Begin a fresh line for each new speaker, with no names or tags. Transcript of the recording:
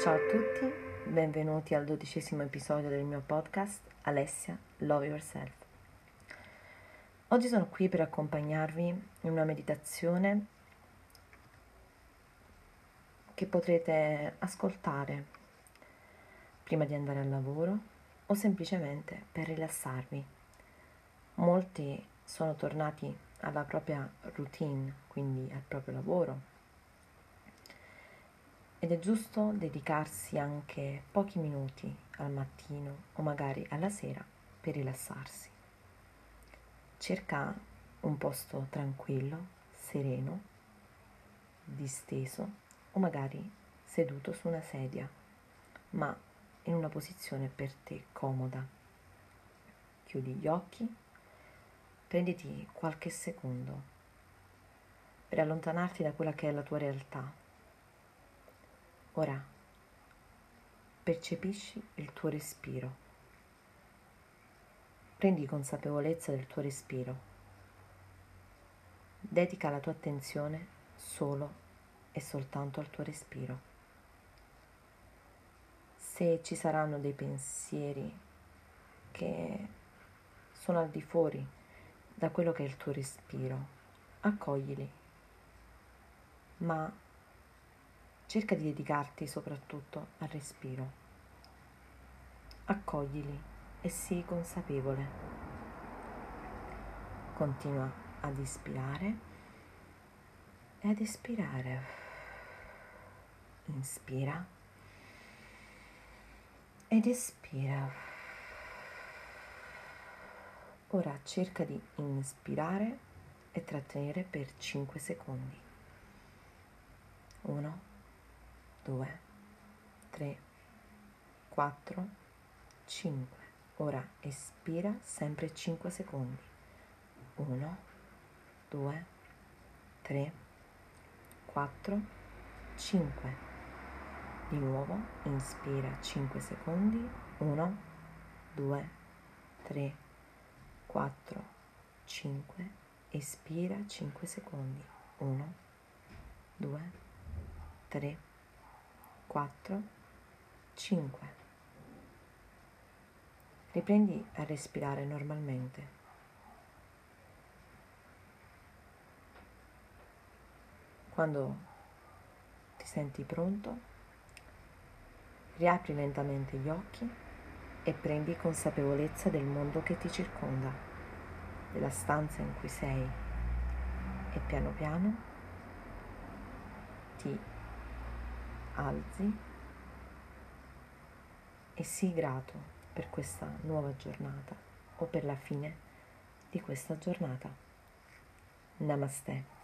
Ciao a tutti, benvenuti al dodicesimo episodio del mio podcast Alessia Love Yourself. Oggi sono qui per accompagnarvi in una meditazione che potrete ascoltare prima di andare al lavoro o semplicemente per rilassarvi. Molti sono tornati alla propria routine, quindi al proprio lavoro, ed è giusto dedicarsi anche pochi minuti al mattino o magari alla sera per rilassarsi. Cerca un posto tranquillo, sereno, disteso o magari seduto su una sedia, ma in una posizione per te comoda. Chiudi gli occhi, prenditi qualche secondo per allontanarti da quella che è la tua realtà Ora percepisci il tuo respiro. Prendi consapevolezza del tuo respiro. Dedica la tua attenzione solo e soltanto al tuo respiro. Se ci saranno dei pensieri che sono al di fuori da quello che è il tuo respiro, accoglili, ma Cerca di dedicarti soprattutto al respiro. Accoglili e sii consapevole. Continua ad ispirare e ad espirare. Inspira ed espira. Ora cerca di inspirare e trattenere per 5 secondi. 1 2, 3, 4, 5. Ora espira sempre 5 secondi. 1, 2, 3, 4, 5. Di nuovo inspira 5 secondi. 1, 2, 3, 4, 5. Espira 5 secondi. 1, 2, 3, 4. 4, 5. Riprendi a respirare normalmente. Quando ti senti pronto, riapri lentamente gli occhi e prendi consapevolezza del mondo che ti circonda, della stanza in cui sei e piano piano ti alzi e sii grato per questa nuova giornata o per la fine di questa giornata. Namaste.